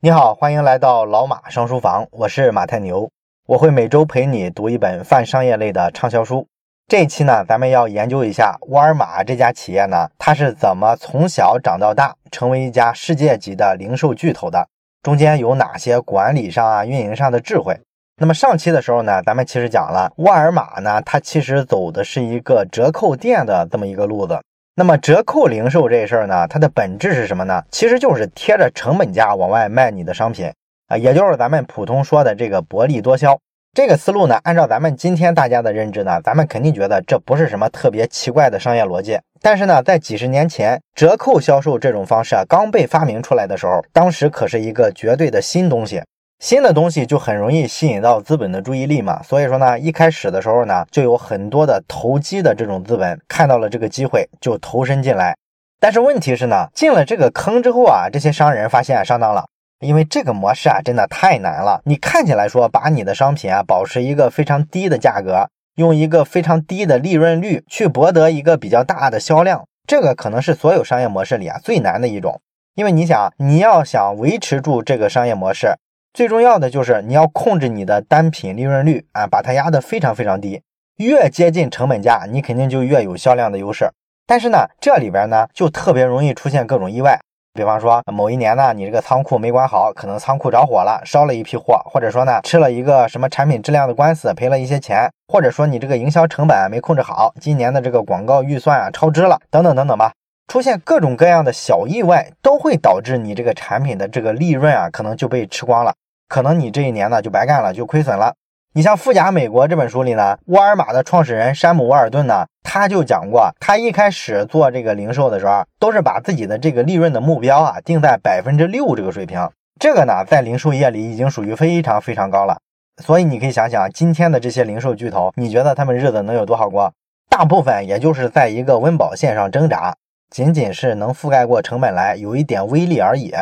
你好，欢迎来到老马上书房，我是马太牛，我会每周陪你读一本泛商业类的畅销书。这一期呢，咱们要研究一下沃尔玛这家企业呢，它是怎么从小长到大，成为一家世界级的零售巨头的，中间有哪些管理上啊、运营上的智慧。那么上期的时候呢，咱们其实讲了沃尔玛呢，它其实走的是一个折扣店的这么一个路子。那么折扣零售这事儿呢，它的本质是什么呢？其实就是贴着成本价往外卖你的商品啊，也就是咱们普通说的这个薄利多销。这个思路呢，按照咱们今天大家的认知呢，咱们肯定觉得这不是什么特别奇怪的商业逻辑。但是呢，在几十年前，折扣销售这种方式啊刚被发明出来的时候，当时可是一个绝对的新东西。新的东西就很容易吸引到资本的注意力嘛，所以说呢，一开始的时候呢，就有很多的投机的这种资本看到了这个机会就投身进来。但是问题是呢，进了这个坑之后啊，这些商人发现上当了，因为这个模式啊真的太难了。你看起来说把你的商品啊保持一个非常低的价格，用一个非常低的利润率去博得一个比较大的销量，这个可能是所有商业模式里啊最难的一种。因为你想，你要想维持住这个商业模式。最重要的就是你要控制你的单品利润率啊，把它压得非常非常低。越接近成本价，你肯定就越有销量的优势。但是呢，这里边呢就特别容易出现各种意外。比方说某一年呢，你这个仓库没管好，可能仓库着火了，烧了一批货；或者说呢，吃了一个什么产品质量的官司，赔了一些钱；或者说你这个营销成本没控制好，今年的这个广告预算啊超支了，等等等等吧。出现各种各样的小意外，都会导致你这个产品的这个利润啊，可能就被吃光了。可能你这一年呢就白干了，就亏损了。你像《富甲美国》这本书里呢，沃尔玛的创始人山姆沃尔顿呢，他就讲过，他一开始做这个零售的时候，都是把自己的这个利润的目标啊定在百分之六这个水平。这个呢，在零售业里已经属于非常非常高了。所以你可以想想，今天的这些零售巨头，你觉得他们日子能有多好过？大部分也就是在一个温饱线上挣扎。仅仅是能覆盖过成本来，有一点微利而已。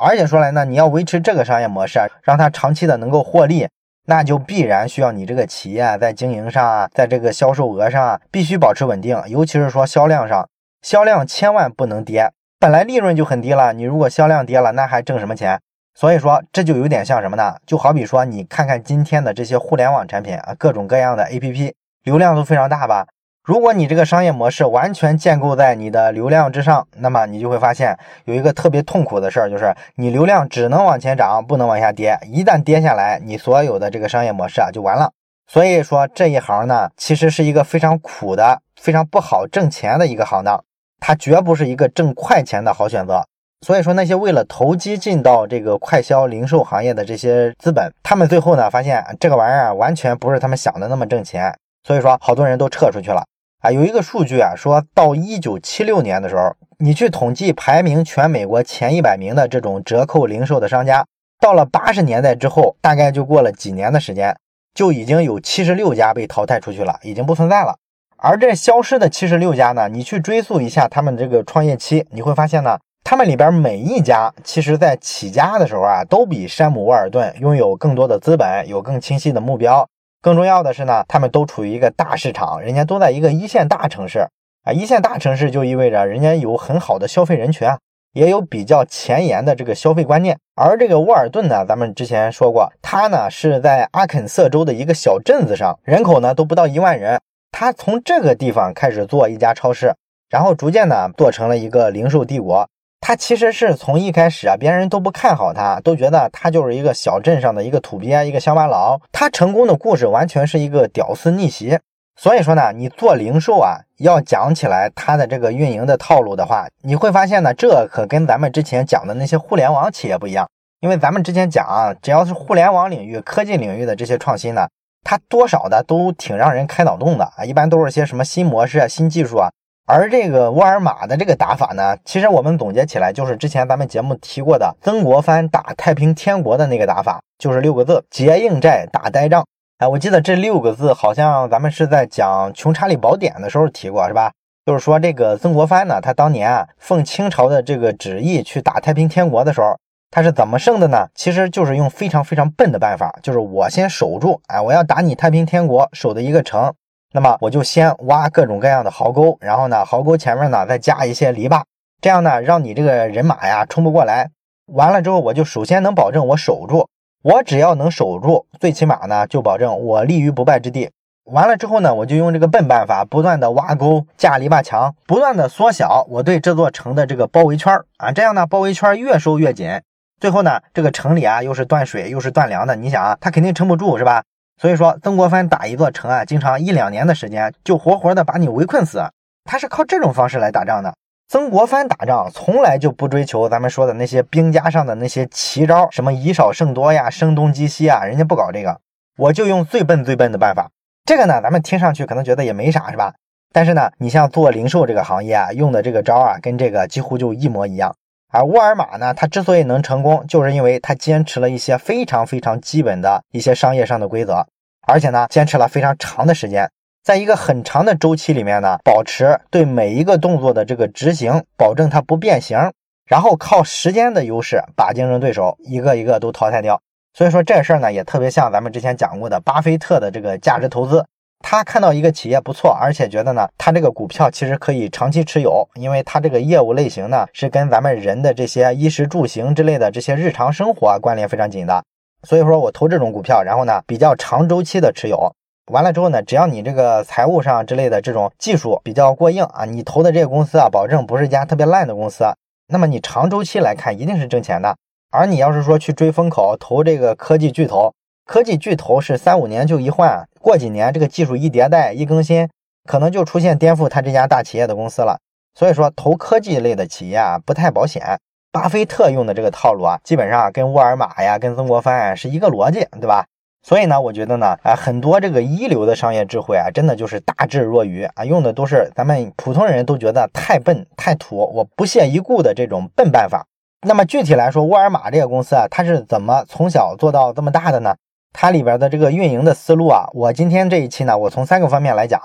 而且说来呢，你要维持这个商业模式，让它长期的能够获利，那就必然需要你这个企业在经营上啊，在这个销售额上啊，必须保持稳定。尤其是说销量上，销量千万不能跌。本来利润就很低了，你如果销量跌了，那还挣什么钱？所以说这就有点像什么呢？就好比说，你看看今天的这些互联网产品啊，各种各样的 APP，流量都非常大吧？如果你这个商业模式完全建构在你的流量之上，那么你就会发现有一个特别痛苦的事儿，就是你流量只能往前涨，不能往下跌。一旦跌下来，你所有的这个商业模式啊就完了。所以说这一行呢，其实是一个非常苦的、非常不好挣钱的一个行当，它绝不是一个挣快钱的好选择。所以说那些为了投机进到这个快销零售行业的这些资本，他们最后呢发现这个玩意儿完全不是他们想的那么挣钱，所以说好多人都撤出去了。啊，有一个数据啊，说到一九七六年的时候，你去统计排名全美国前一百名的这种折扣零售的商家，到了八十年代之后，大概就过了几年的时间，就已经有七十六家被淘汰出去了，已经不存在了。而这消失的七十六家呢，你去追溯一下他们这个创业期，你会发现呢，他们里边每一家，其实在起家的时候啊，都比山姆沃尔顿拥有更多的资本，有更清晰的目标。更重要的是呢，他们都处于一个大市场，人家都在一个一线大城市啊。一线大城市就意味着人家有很好的消费人群啊，也有比较前沿的这个消费观念。而这个沃尔顿呢，咱们之前说过，他呢是在阿肯色州的一个小镇子上，人口呢都不到一万人。他从这个地方开始做一家超市，然后逐渐呢做成了一个零售帝国。他其实是从一开始啊，别人都不看好他，都觉得他就是一个小镇上的一个土鳖，一个乡巴佬。他成功的故事完全是一个屌丝逆袭。所以说呢，你做零售啊，要讲起来他的这个运营的套路的话，你会发现呢，这可跟咱们之前讲的那些互联网企业不一样。因为咱们之前讲啊，只要是互联网领域、科技领域的这些创新呢，它多少的都挺让人开脑洞的啊，一般都是些什么新模式啊、新技术啊。而这个沃尔玛的这个打法呢，其实我们总结起来就是之前咱们节目提过的曾国藩打太平天国的那个打法，就是六个字：结硬债打呆仗。哎，我记得这六个字好像咱们是在讲《穷查理宝典》的时候提过，是吧？就是说这个曾国藩呢，他当年啊奉清朝的这个旨意去打太平天国的时候，他是怎么胜的呢？其实就是用非常非常笨的办法，就是我先守住，哎，我要打你太平天国守的一个城。那么我就先挖各种各样的壕沟，然后呢，壕沟前面呢再加一些篱笆，这样呢，让你这个人马呀冲不过来。完了之后，我就首先能保证我守住。我只要能守住，最起码呢，就保证我立于不败之地。完了之后呢，我就用这个笨办法，不断的挖沟、架篱笆墙，不断的缩小我对这座城的这个包围圈啊。这样呢，包围圈越收越紧，最后呢，这个城里啊又是断水又是断粮的，你想啊，他肯定撑不住是吧？所以说，曾国藩打一座城啊，经常一两年的时间就活活的把你围困死，他是靠这种方式来打仗的。曾国藩打仗从来就不追求咱们说的那些兵家上的那些奇招，什么以少胜多呀、声东击西啊，人家不搞这个。我就用最笨最笨的办法。这个呢，咱们听上去可能觉得也没啥，是吧？但是呢，你像做零售这个行业啊，用的这个招啊，跟这个几乎就一模一样。而沃尔玛呢，它之所以能成功，就是因为它坚持了一些非常非常基本的一些商业上的规则，而且呢，坚持了非常长的时间。在一个很长的周期里面呢，保持对每一个动作的这个执行，保证它不变形，然后靠时间的优势把竞争对手一个一个都淘汰掉。所以说这事儿呢，也特别像咱们之前讲过的巴菲特的这个价值投资。他看到一个企业不错，而且觉得呢，他这个股票其实可以长期持有，因为他这个业务类型呢，是跟咱们人的这些衣食住行之类的这些日常生活啊关联非常紧的。所以说我投这种股票，然后呢，比较长周期的持有。完了之后呢，只要你这个财务上之类的这种技术比较过硬啊，你投的这个公司啊，保证不是一家特别烂的公司，那么你长周期来看一定是挣钱的。而你要是说去追风口投这个科技巨头，科技巨头是三五年就一换，过几年这个技术一迭代一更新，可能就出现颠覆他这家大企业的公司了。所以说投科技类的企业啊不太保险。巴菲特用的这个套路啊，基本上跟沃尔玛呀、跟曾国藩是一个逻辑，对吧？所以呢，我觉得呢，啊，很多这个一流的商业智慧啊，真的就是大智若愚啊，用的都是咱们普通人都觉得太笨太土，我不屑一顾的这种笨办法。那么具体来说，沃尔玛这个公司啊，它是怎么从小做到这么大的呢？它里边的这个运营的思路啊，我今天这一期呢，我从三个方面来讲。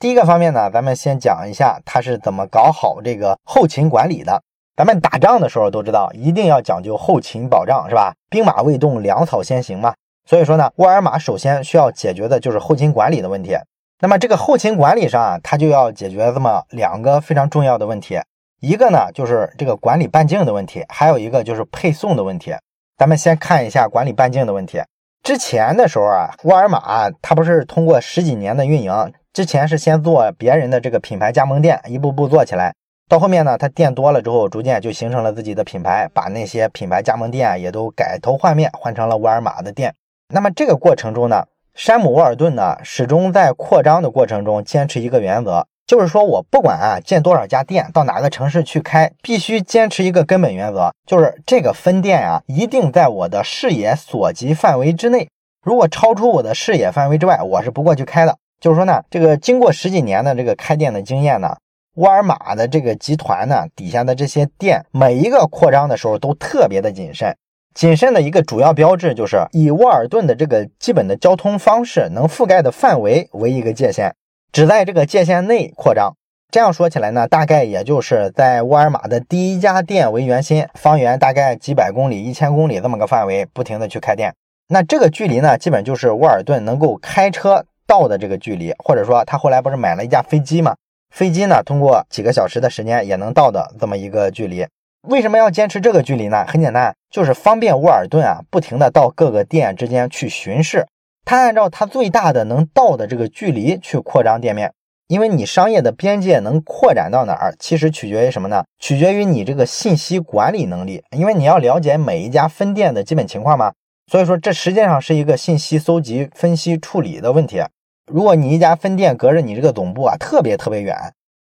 第一个方面呢，咱们先讲一下它是怎么搞好这个后勤管理的。咱们打仗的时候都知道，一定要讲究后勤保障，是吧？兵马未动，粮草先行嘛。所以说呢，沃尔玛首先需要解决的就是后勤管理的问题。那么这个后勤管理上啊，它就要解决这么两个非常重要的问题。一个呢就是这个管理半径的问题，还有一个就是配送的问题。咱们先看一下管理半径的问题。之前的时候啊，沃尔玛它不是通过十几年的运营，之前是先做别人的这个品牌加盟店，一步步做起来。到后面呢，它店多了之后，逐渐就形成了自己的品牌，把那些品牌加盟店也都改头换面，换成了沃尔玛的店。那么这个过程中呢，山姆沃尔顿呢始终在扩张的过程中坚持一个原则，就是说我不管啊建多少家店，到哪个城市去开，必须坚持一个根本原则，就是这个分店啊一定在我的视野所及范围之内，如果超出我的视野范围之外，我是不过去开的。就是说呢，这个经过十几年的这个开店的经验呢，沃尔玛的这个集团呢底下的这些店，每一个扩张的时候都特别的谨慎。谨慎的一个主要标志就是以沃尔顿的这个基本的交通方式能覆盖的范围为一个界限，只在这个界限内扩张。这样说起来呢，大概也就是在沃尔玛的第一家店为圆心，方圆大概几百公里、一千公里这么个范围，不停的去开店。那这个距离呢，基本就是沃尔顿能够开车到的这个距离，或者说他后来不是买了一架飞机嘛？飞机呢，通过几个小时的时间也能到的这么一个距离。为什么要坚持这个距离呢？很简单，就是方便沃尔顿啊，不停的到各个店之间去巡视。他按照他最大的能到的这个距离去扩张店面。因为你商业的边界能扩展到哪儿，其实取决于什么呢？取决于你这个信息管理能力。因为你要了解每一家分店的基本情况嘛。所以说，这实际上是一个信息搜集、分析、处理的问题。如果你一家分店隔着你这个总部啊，特别特别远。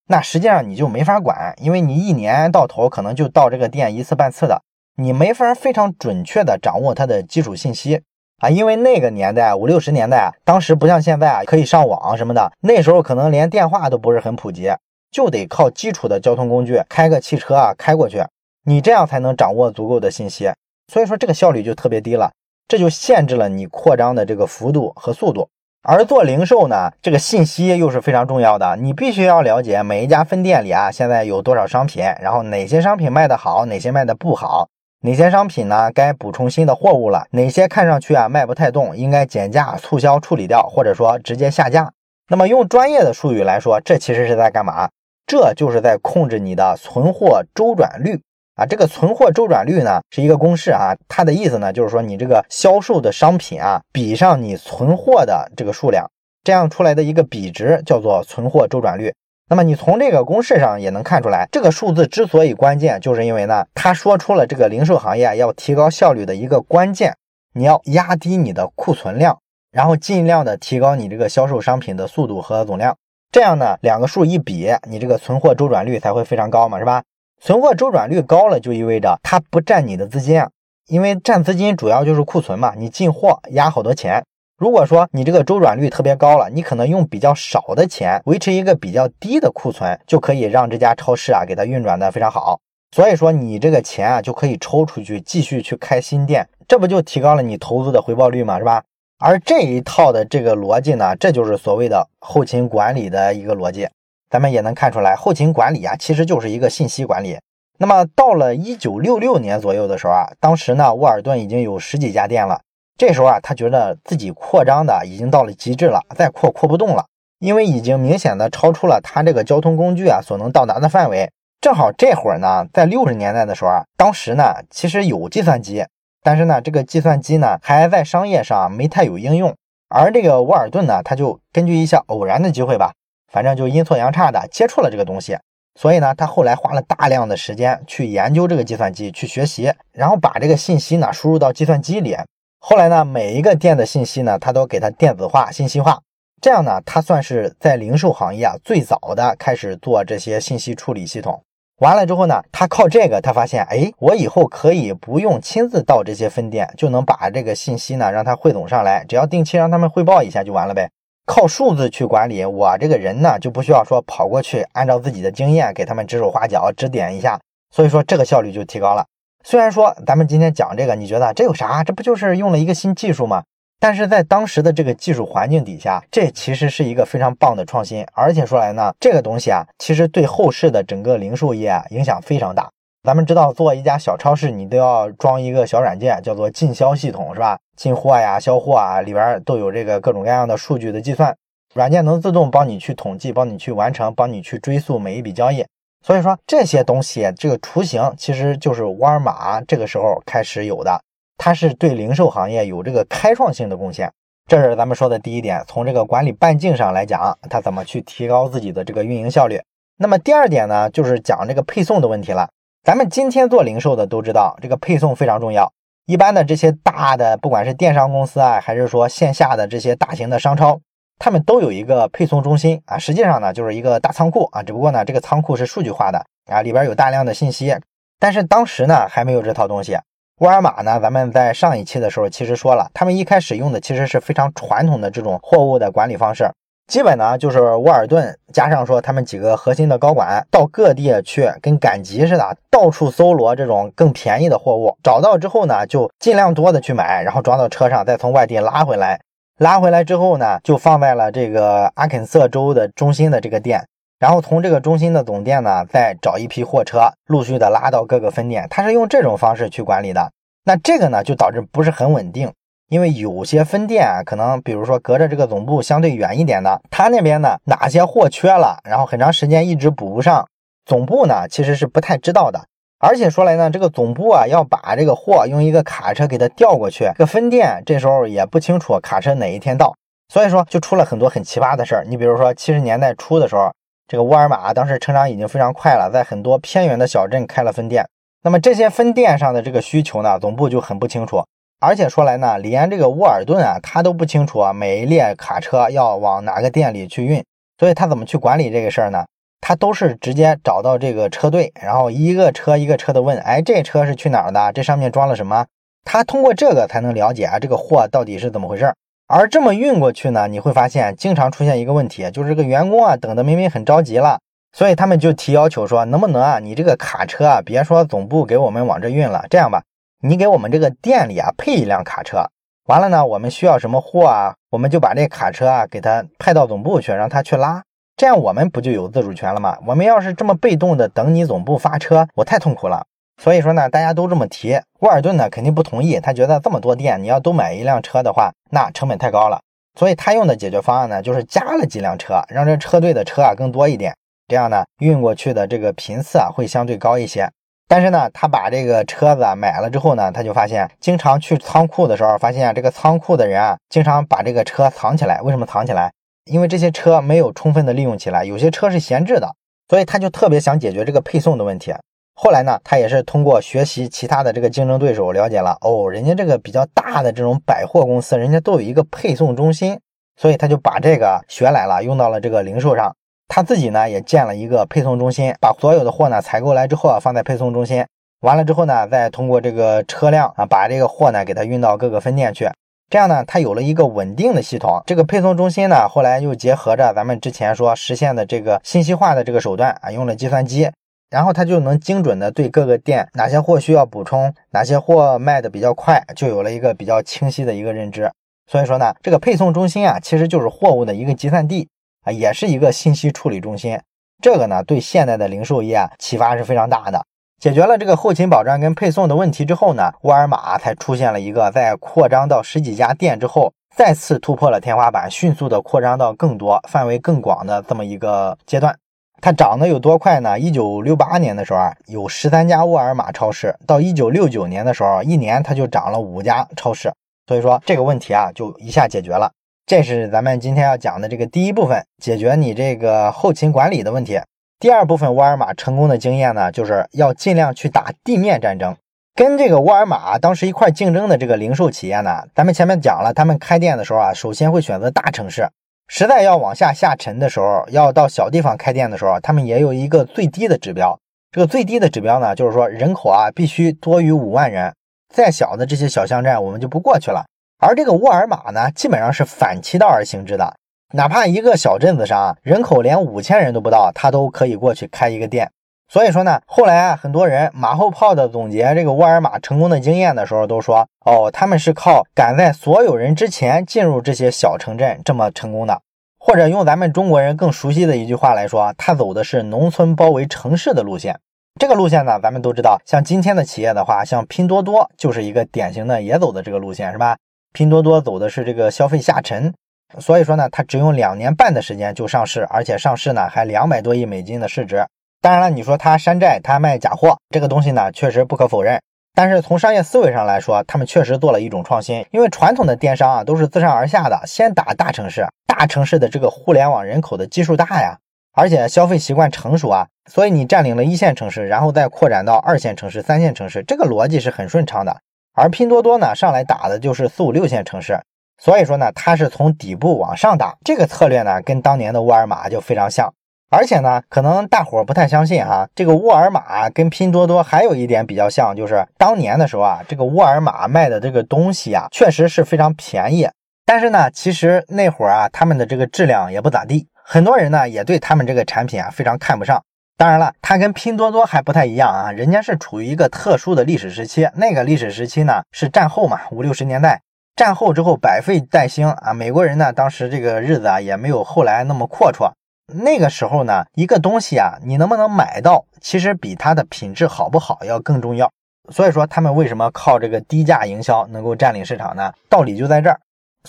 那实际上你就没法管，因为你一年到头可能就到这个店一次半次的，你没法非常准确的掌握它的基础信息啊。因为那个年代五六十年代，当时不像现在啊可以上网什么的，那时候可能连电话都不是很普及，就得靠基础的交通工具，开个汽车啊开过去，你这样才能掌握足够的信息。所以说这个效率就特别低了，这就限制了你扩张的这个幅度和速度。而做零售呢，这个信息又是非常重要的，你必须要了解每一家分店里啊，现在有多少商品，然后哪些商品卖得好，哪些卖得不好，哪些商品呢该补充新的货物了，哪些看上去啊卖不太动，应该减价促销处理掉，或者说直接下架。那么用专业的术语来说，这其实是在干嘛？这就是在控制你的存货周转率。啊。这个存货周转率呢是一个公式啊，它的意思呢就是说你这个销售的商品啊比上你存货的这个数量，这样出来的一个比值叫做存货周转率。那么你从这个公式上也能看出来，这个数字之所以关键，就是因为呢，他说出了这个零售行业要提高效率的一个关键，你要压低你的库存量，然后尽量的提高你这个销售商品的速度和总量，这样呢，两个数一比，你这个存货周转率才会非常高嘛，是吧？存货周转率高了，就意味着它不占你的资金啊，因为占资金主要就是库存嘛，你进货压好多钱。如果说你这个周转率特别高了，你可能用比较少的钱维持一个比较低的库存，就可以让这家超市啊给它运转的非常好。所以说你这个钱啊就可以抽出去继续去开新店，这不就提高了你投资的回报率吗？是吧？而这一套的这个逻辑呢，这就是所谓的后勤管理的一个逻辑。咱们也能看出来，后勤管理啊其实就是一个信息管理。那么到了一九六六年左右的时候啊，当时呢沃尔顿已经有十几家店了。这时候啊，他觉得自己扩张的已经到了极致了，再扩扩不动了，因为已经明显的超出了他这个交通工具啊所能到达的范围。正好这会儿呢，在六十年代的时候啊，当时呢其实有计算机，但是呢这个计算机呢还在商业上没太有应用。而这个沃尔顿呢，他就根据一下偶然的机会吧，反正就阴错阳差的接触了这个东西，所以呢他后来花了大量的时间去研究这个计算机，去学习，然后把这个信息呢输入到计算机里。后来呢，每一个店的信息呢，他都给他电子化、信息化，这样呢，他算是在零售行业啊最早的开始做这些信息处理系统。完了之后呢，他靠这个，他发现，哎，我以后可以不用亲自到这些分店，就能把这个信息呢让他汇总上来，只要定期让他们汇报一下就完了呗。靠数字去管理，我这个人呢就不需要说跑过去按照自己的经验给他们指手画脚、指点一下，所以说这个效率就提高了。虽然说咱们今天讲这个，你觉得这有啥？这不就是用了一个新技术吗？但是在当时的这个技术环境底下，这其实是一个非常棒的创新。而且说来呢，这个东西啊，其实对后市的整个零售业啊影响非常大。咱们知道，做一家小超市，你都要装一个小软件，叫做进销系统，是吧？进货呀、销货啊，里边都有这个各种各样的数据的计算，软件能自动帮你去统计，帮你去完成，帮你去追溯每一笔交易。所以说这些东西，这个雏形其实就是沃尔玛这个时候开始有的，它是对零售行业有这个开创性的贡献。这是咱们说的第一点，从这个管理半径上来讲，它怎么去提高自己的这个运营效率。那么第二点呢，就是讲这个配送的问题了。咱们今天做零售的都知道，这个配送非常重要。一般的这些大的，不管是电商公司啊，还是说线下的这些大型的商超。他们都有一个配送中心啊，实际上呢就是一个大仓库啊，只不过呢这个仓库是数据化的啊，里边有大量的信息。但是当时呢还没有这套东西。沃尔玛呢，咱们在上一期的时候其实说了，他们一开始用的其实是非常传统的这种货物的管理方式，基本呢就是沃尔顿加上说他们几个核心的高管到各地去跟赶集似的，到处搜罗这种更便宜的货物，找到之后呢就尽量多的去买，然后装到车上，再从外地拉回来。拉回来之后呢，就放在了这个阿肯色州的中心的这个店，然后从这个中心的总店呢，再找一批货车，陆续的拉到各个分店。他是用这种方式去管理的。那这个呢，就导致不是很稳定，因为有些分店啊，可能比如说隔着这个总部相对远一点的，他那边呢哪些货缺了，然后很长时间一直补不上，总部呢其实是不太知道的。而且说来呢，这个总部啊要把这个货用一个卡车给它调过去，这个分店这时候也不清楚卡车哪一天到，所以说就出了很多很奇葩的事儿。你比如说七十年代初的时候，这个沃尔玛当时成长已经非常快了，在很多偏远的小镇开了分店。那么这些分店上的这个需求呢，总部就很不清楚。而且说来呢，连这个沃尔顿啊，他都不清楚啊，每一列卡车要往哪个店里去运，所以他怎么去管理这个事儿呢？他都是直接找到这个车队，然后一个车一个车的问，哎，这车是去哪儿的？这上面装了什么？他通过这个才能了解啊，这个货到底是怎么回事。而这么运过去呢，你会发现经常出现一个问题，就是这个员工啊，等的明明很着急了，所以他们就提要求说，能不能啊，你这个卡车啊，别说总部给我们往这运了，这样吧，你给我们这个店里啊配一辆卡车，完了呢，我们需要什么货啊，我们就把这卡车啊给他派到总部去，让他去拉。这样我们不就有自主权了吗？我们要是这么被动的等你总部发车，我太痛苦了。所以说呢，大家都这么提，沃尔顿呢肯定不同意，他觉得这么多店，你要都买一辆车的话，那成本太高了。所以他用的解决方案呢，就是加了几辆车，让这车队的车啊更多一点，这样呢运过去的这个频次啊会相对高一些。但是呢，他把这个车子啊买了之后呢，他就发现经常去仓库的时候，发现这个仓库的人啊，经常把这个车藏起来。为什么藏起来？因为这些车没有充分的利用起来，有些车是闲置的，所以他就特别想解决这个配送的问题。后来呢，他也是通过学习其他的这个竞争对手，了解了哦，人家这个比较大的这种百货公司，人家都有一个配送中心，所以他就把这个学来了，用到了这个零售上。他自己呢也建了一个配送中心，把所有的货呢采购来之后啊，放在配送中心，完了之后呢，再通过这个车辆啊，把这个货呢给它运到各个分店去。这样呢，它有了一个稳定的系统。这个配送中心呢，后来又结合着咱们之前说实现的这个信息化的这个手段啊，用了计算机，然后它就能精准的对各个店哪些货需要补充，哪些货卖的比较快，就有了一个比较清晰的一个认知。所以说呢，这个配送中心啊，其实就是货物的一个集散地。啊，也是一个信息处理中心，这个呢对现代的零售业啊启发是非常大的。解决了这个后勤保障跟配送的问题之后呢，沃尔玛才出现了一个在扩张到十几家店之后，再次突破了天花板，迅速的扩张到更多、范围更广的这么一个阶段。它涨得有多快呢？一九六八年的时候啊，有十三家沃尔玛超市，到一九六九年的时候，一年它就涨了五家超市。所以说这个问题啊，就一下解决了。这是咱们今天要讲的这个第一部分，解决你这个后勤管理的问题。第二部分，沃尔玛成功的经验呢，就是要尽量去打地面战争。跟这个沃尔玛当时一块竞争的这个零售企业呢，咱们前面讲了，他们开店的时候啊，首先会选择大城市。实在要往下下沉的时候，要到小地方开店的时候，他们也有一个最低的指标。这个最低的指标呢，就是说人口啊必须多于五万人，再小的这些小乡镇我们就不过去了。而这个沃尔玛呢，基本上是反其道而行之的，哪怕一个小镇子上人口连五千人都不到，他都可以过去开一个店。所以说呢，后来啊，很多人马后炮的总结这个沃尔玛成功的经验的时候，都说哦，他们是靠赶在所有人之前进入这些小城镇这么成功的，或者用咱们中国人更熟悉的一句话来说，他走的是农村包围城市的路线。这个路线呢，咱们都知道，像今天的企业的话，像拼多多就是一个典型的也走的这个路线，是吧？拼多多走的是这个消费下沉，所以说呢，它只用两年半的时间就上市，而且上市呢还两百多亿美金的市值。当然了，你说它山寨，它卖假货，这个东西呢确实不可否认。但是从商业思维上来说，他们确实做了一种创新。因为传统的电商啊都是自上而下的，先打大城市，大城市的这个互联网人口的基数大呀，而且消费习惯成熟啊，所以你占领了一线城市，然后再扩展到二线城市、三线城市，这个逻辑是很顺畅的。而拼多多呢，上来打的就是四五六线城市，所以说呢，它是从底部往上打，这个策略呢，跟当年的沃尔玛就非常像。而且呢，可能大伙儿不太相信哈，这个沃尔玛跟拼多多还有一点比较像，就是当年的时候啊，这个沃尔玛卖的这个东西啊，确实是非常便宜。但是呢，其实那会儿啊，他们的这个质量也不咋地，很多人呢也对他们这个产品啊非常看不上。当然了，它跟拼多多还不太一样啊，人家是处于一个特殊的历史时期。那个历史时期呢，是战后嘛，五六十年代。战后之后百废待兴啊，美国人呢，当时这个日子啊，也没有后来那么阔绰。那个时候呢，一个东西啊，你能不能买到，其实比它的品质好不好要更重要。所以说，他们为什么靠这个低价营销能够占领市场呢？道理就在这儿。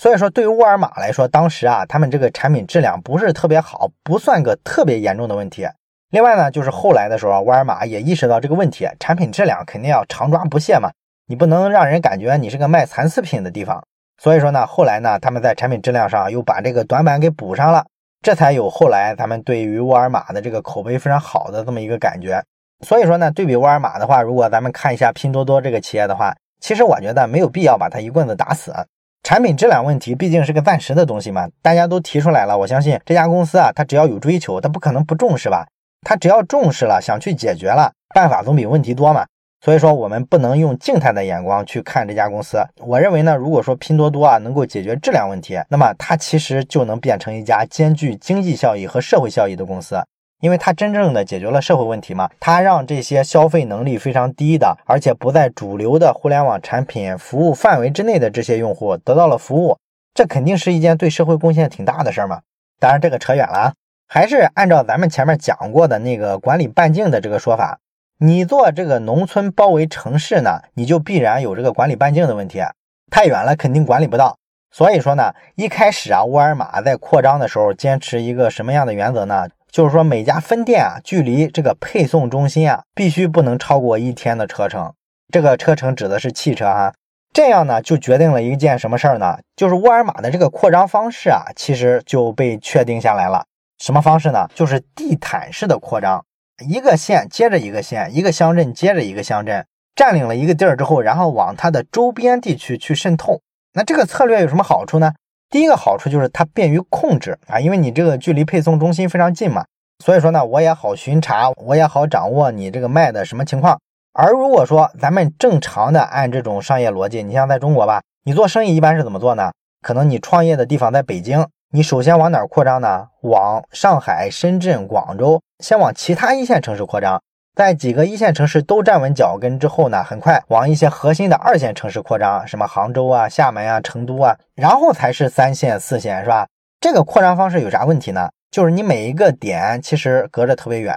所以说，对于沃尔玛来说，当时啊，他们这个产品质量不是特别好，不算个特别严重的问题。另外呢，就是后来的时候，沃尔玛也意识到这个问题，产品质量肯定要常抓不懈嘛，你不能让人感觉你是个卖残次品的地方。所以说呢，后来呢，他们在产品质量上又把这个短板给补上了，这才有后来咱们对于沃尔玛的这个口碑非常好的这么一个感觉。所以说呢，对比沃尔玛的话，如果咱们看一下拼多多这个企业的话，其实我觉得没有必要把它一棍子打死。产品质量问题毕竟是个暂时的东西嘛，大家都提出来了，我相信这家公司啊，它只要有追求，它不可能不重视吧。他只要重视了，想去解决了，办法总比问题多嘛。所以说，我们不能用静态的眼光去看这家公司。我认为呢，如果说拼多多啊能够解决质量问题，那么它其实就能变成一家兼具经济效益和社会效益的公司，因为它真正的解决了社会问题嘛。它让这些消费能力非常低的，而且不在主流的互联网产品服务范围之内的这些用户得到了服务，这肯定是一件对社会贡献挺大的事儿嘛。当然，这个扯远了啊。还是按照咱们前面讲过的那个管理半径的这个说法，你做这个农村包围城市呢，你就必然有这个管理半径的问题，太远了肯定管理不到。所以说呢，一开始啊，沃尔玛在扩张的时候坚持一个什么样的原则呢？就是说每家分店啊，距离这个配送中心啊，必须不能超过一天的车程。这个车程指的是汽车哈。这样呢，就决定了一件什么事儿呢？就是沃尔玛的这个扩张方式啊，其实就被确定下来了。什么方式呢？就是地毯式的扩张，一个县接着一个县，一个乡镇接着一个乡镇，占领了一个地儿之后，然后往它的周边地区去渗透。那这个策略有什么好处呢？第一个好处就是它便于控制啊，因为你这个距离配送中心非常近嘛，所以说呢，我也好巡查，我也好掌握你这个卖的什么情况。而如果说咱们正常的按这种商业逻辑，你像在中国吧，你做生意一般是怎么做呢？可能你创业的地方在北京，你首先往哪扩张呢？往上海、深圳、广州，先往其他一线城市扩张。在几个一线城市都站稳脚跟之后呢，很快往一些核心的二线城市扩张，什么杭州啊、厦门啊、成都啊，然后才是三线、四线，是吧？这个扩张方式有啥问题呢？就是你每一个点其实隔着特别远，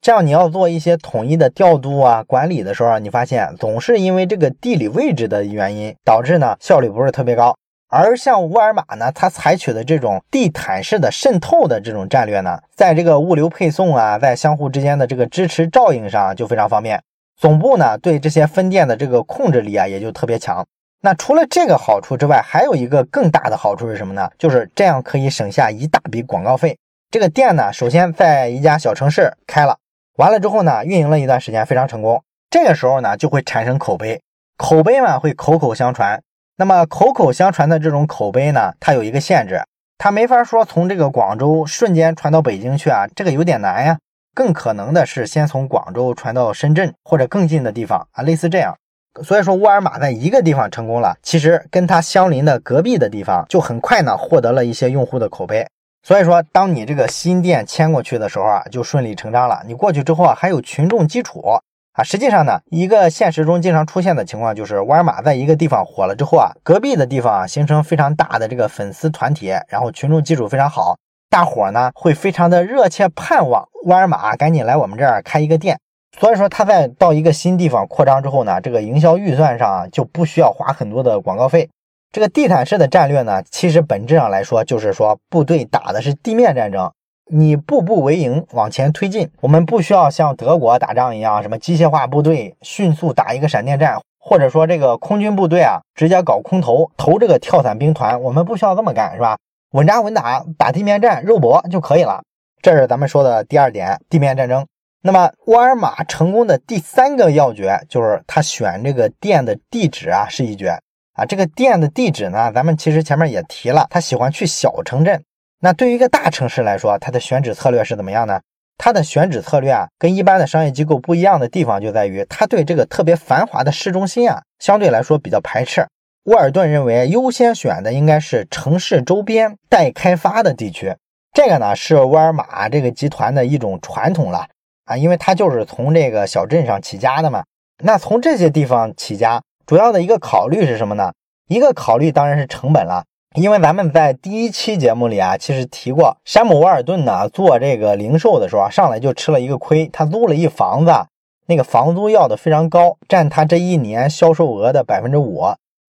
这样你要做一些统一的调度啊、管理的时候，你发现总是因为这个地理位置的原因，导致呢效率不是特别高。而像沃尔玛呢，它采取的这种地毯式的渗透的这种战略呢，在这个物流配送啊，在相互之间的这个支持照应上就非常方便。总部呢，对这些分店的这个控制力啊，也就特别强。那除了这个好处之外，还有一个更大的好处是什么呢？就是这样可以省下一大笔广告费。这个店呢，首先在一家小城市开了，完了之后呢，运营了一段时间非常成功，这个时候呢，就会产生口碑，口碑嘛会口口相传。那么口口相传的这种口碑呢，它有一个限制，它没法说从这个广州瞬间传到北京去啊，这个有点难呀。更可能的是先从广州传到深圳或者更近的地方啊，类似这样。所以说沃尔玛在一个地方成功了，其实跟它相邻的隔壁的地方就很快呢获得了一些用户的口碑。所以说，当你这个新店迁过去的时候啊，就顺理成章了。你过去之后啊，还有群众基础。啊，实际上呢，一个现实中经常出现的情况就是，沃尔玛在一个地方火了之后啊，隔壁的地方形成非常大的这个粉丝团体，然后群众基础非常好，大伙呢会非常的热切盼望沃尔玛赶紧来我们这儿开一个店。所以说，他在到一个新地方扩张之后呢，这个营销预算上就不需要花很多的广告费。这个地毯式的战略呢，其实本质上来说就是说，部队打的是地面战争。你步步为营往前推进，我们不需要像德国打仗一样，什么机械化部队迅速打一个闪电战，或者说这个空军部队啊，直接搞空投投这个跳伞兵团，我们不需要这么干，是吧？稳扎稳打，打地面战，肉搏就可以了。这是咱们说的第二点，地面战争。那么沃尔玛成功的第三个要诀就是他选这个店的地址啊是一绝啊。这个店的地址呢，咱们其实前面也提了，他喜欢去小城镇。那对于一个大城市来说，它的选址策略是怎么样呢？它的选址策略啊，跟一般的商业机构不一样的地方就在于，它对这个特别繁华的市中心啊，相对来说比较排斥。沃尔顿认为，优先选的应该是城市周边待开发的地区。这个呢，是沃尔玛这个集团的一种传统了啊，因为它就是从这个小镇上起家的嘛。那从这些地方起家，主要的一个考虑是什么呢？一个考虑当然是成本了。因为咱们在第一期节目里啊，其实提过，山姆沃尔顿呢做这个零售的时候啊，上来就吃了一个亏。他租了一房子，那个房租要的非常高，占他这一年销售额的百分之五。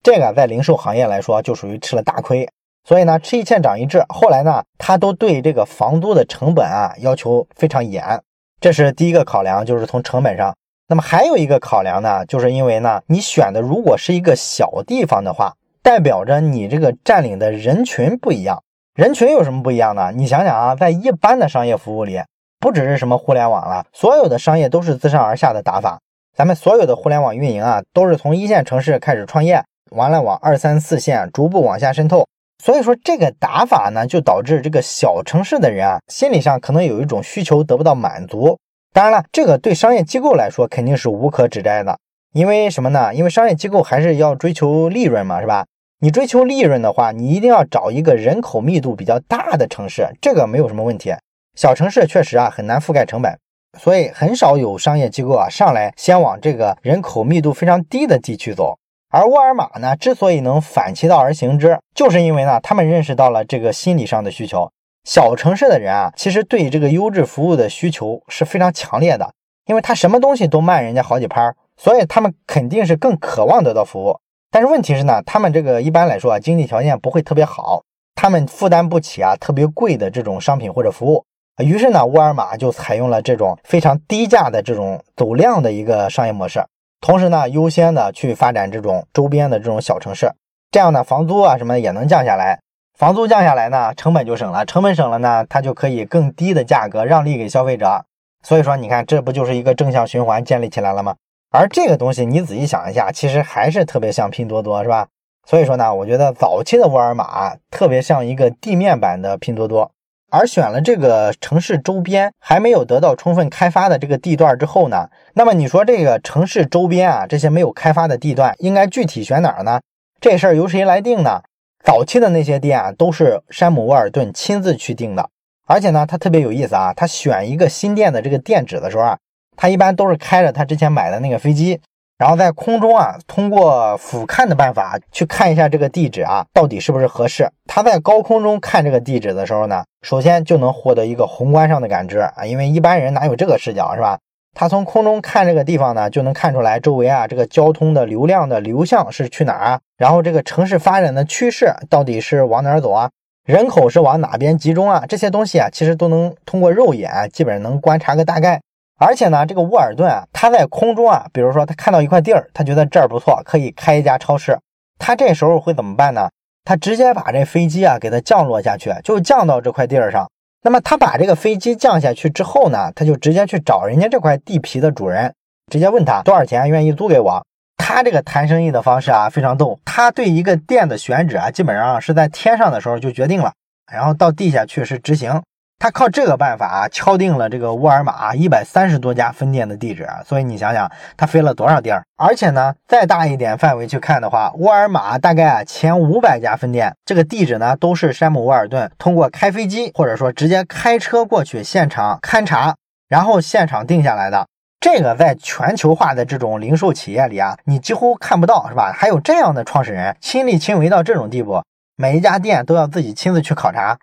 这个在零售行业来说，就属于吃了大亏。所以呢，吃一堑长一智，后来呢，他都对这个房租的成本啊要求非常严。这是第一个考量，就是从成本上。那么还有一个考量呢，就是因为呢，你选的如果是一个小地方的话。代表着你这个占领的人群不一样，人群有什么不一样呢？你想想啊，在一般的商业服务里，不只是什么互联网了，所有的商业都是自上而下的打法。咱们所有的互联网运营啊，都是从一线城市开始创业，完了往二三四线逐步往下渗透。所以说这个打法呢，就导致这个小城市的人啊，心理上可能有一种需求得不到满足。当然了，这个对商业机构来说肯定是无可指摘的，因为什么呢？因为商业机构还是要追求利润嘛，是吧？你追求利润的话，你一定要找一个人口密度比较大的城市，这个没有什么问题。小城市确实啊很难覆盖成本，所以很少有商业机构啊上来先往这个人口密度非常低的地区走。而沃尔玛呢，之所以能反其道而行之，就是因为呢他们认识到了这个心理上的需求。小城市的人啊，其实对这个优质服务的需求是非常强烈的，因为他什么东西都慢人家好几拍，所以他们肯定是更渴望得到服务。但是问题是呢，他们这个一般来说啊，经济条件不会特别好，他们负担不起啊特别贵的这种商品或者服务，于是呢，沃尔玛就采用了这种非常低价的这种走量的一个商业模式，同时呢，优先的去发展这种周边的这种小城市，这样呢，房租啊什么也能降下来。房租降下来呢，成本就省了，成本省了呢，它就可以更低的价格让利给消费者。所以说，你看，这不就是一个正向循环建立起来了吗？而这个东西你仔细想一下，其实还是特别像拼多多，是吧？所以说呢，我觉得早期的沃尔玛特别像一个地面版的拼多多。而选了这个城市周边还没有得到充分开发的这个地段之后呢，那么你说这个城市周边啊，这些没有开发的地段应该具体选哪儿呢？这事儿由谁来定呢？早期的那些店啊，都是山姆沃尔顿亲自去定的，而且呢，他特别有意思啊，他选一个新店的这个店址的时候啊，他一般都是开着他之前买的那个飞机。然后在空中啊，通过俯瞰的办法去看一下这个地址啊，到底是不是合适。他在高空中看这个地址的时候呢，首先就能获得一个宏观上的感知啊，因为一般人哪有这个视角是吧？他从空中看这个地方呢，就能看出来周围啊这个交通的流量的流向是去哪儿啊，然后这个城市发展的趋势到底是往哪儿走啊，人口是往哪边集中啊，这些东西啊，其实都能通过肉眼基本上能观察个大概。而且呢，这个沃尔顿啊，他在空中啊，比如说他看到一块地儿，他觉得这儿不错，可以开一家超市。他这时候会怎么办呢？他直接把这飞机啊给它降落下去，就降到这块地儿上。那么他把这个飞机降下去之后呢，他就直接去找人家这块地皮的主人，直接问他多少钱愿意租给我。他这个谈生意的方式啊非常逗，他对一个店的选址啊，基本上是在天上的时候就决定了，然后到地下去是执行。他靠这个办法敲定了这个沃尔玛一百三十多家分店的地址，所以你想想，他飞了多少地儿？而且呢，再大一点范围去看的话，沃尔玛大概啊前五百家分店，这个地址呢都是山姆沃尔顿通过开飞机或者说直接开车过去现场勘察，然后现场定下来的。这个在全球化的这种零售企业里啊，你几乎看不到，是吧？还有这样的创始人亲力亲为到这种地步，每一家店都要自己亲自去考察。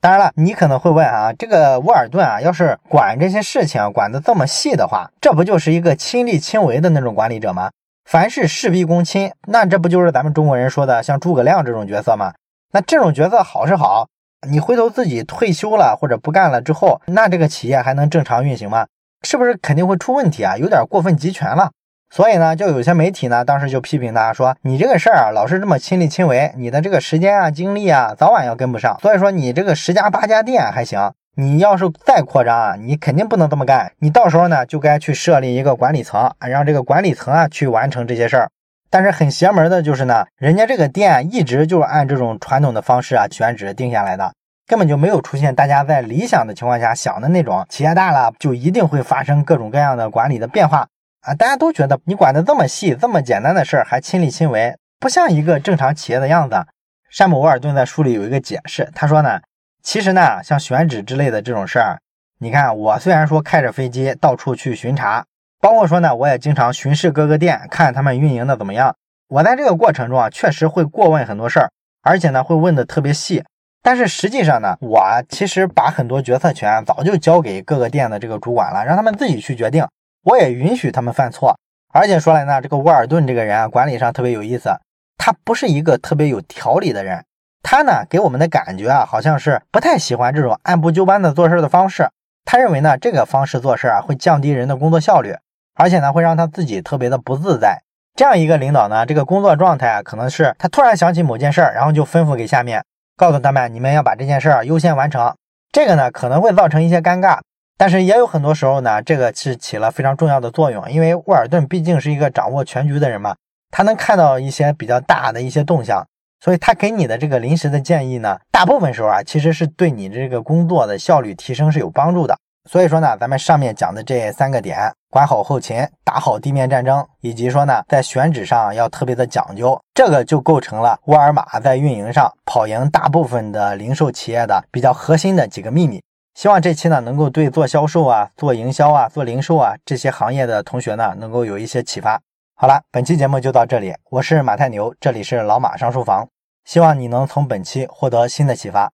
当然了，你可能会问啊，这个沃尔顿啊，要是管这些事情管得这么细的话，这不就是一个亲力亲为的那种管理者吗？凡事事必躬亲，那这不就是咱们中国人说的像诸葛亮这种角色吗？那这种角色好是好，你回头自己退休了或者不干了之后，那这个企业还能正常运行吗？是不是肯定会出问题啊？有点过分集权了。所以呢，就有些媒体呢，当时就批评他说：“你这个事儿啊，老是这么亲力亲为，你的这个时间啊、精力啊，早晚要跟不上。所以说，你这个十家八家店还行，你要是再扩张啊，你肯定不能这么干。你到时候呢，就该去设立一个管理层，让这个管理层啊去完成这些事儿。但是很邪门的就是呢，人家这个店一直就是按这种传统的方式啊选址定下来的，根本就没有出现大家在理想的情况下想的那种企业大了就一定会发生各种各样的管理的变化。”啊，大家都觉得你管的这么细，这么简单的事儿还亲力亲为，不像一个正常企业的样子。山姆沃尔顿在书里有一个解释，他说呢，其实呢，像选址之类的这种事儿，你看我虽然说开着飞机到处去巡查，包括说呢，我也经常巡视各个店，看他们运营的怎么样。我在这个过程中啊，确实会过问很多事儿，而且呢，会问的特别细。但是实际上呢，我其实把很多决策权早就交给各个店的这个主管了，让他们自己去决定。我也允许他们犯错，而且说来呢，这个沃尔顿这个人啊，管理上特别有意思。他不是一个特别有条理的人，他呢给我们的感觉啊，好像是不太喜欢这种按部就班的做事的方式。他认为呢，这个方式做事啊，会降低人的工作效率，而且呢，会让他自己特别的不自在。这样一个领导呢，这个工作状态啊，可能是他突然想起某件事儿，然后就吩咐给下面，告诉他们，你们要把这件事儿优先完成。这个呢，可能会造成一些尴尬。但是也有很多时候呢，这个是起了非常重要的作用，因为沃尔顿毕竟是一个掌握全局的人嘛，他能看到一些比较大的一些动向，所以他给你的这个临时的建议呢，大部分时候啊，其实是对你这个工作的效率提升是有帮助的。所以说呢，咱们上面讲的这三个点，管好后勤，打好地面战争，以及说呢，在选址上要特别的讲究，这个就构成了沃尔玛在运营上跑赢大部分的零售企业的比较核心的几个秘密。希望这期呢能够对做销售啊、做营销啊、做零售啊这些行业的同学呢能够有一些启发。好了，本期节目就到这里，我是马太牛，这里是老马上书房，希望你能从本期获得新的启发。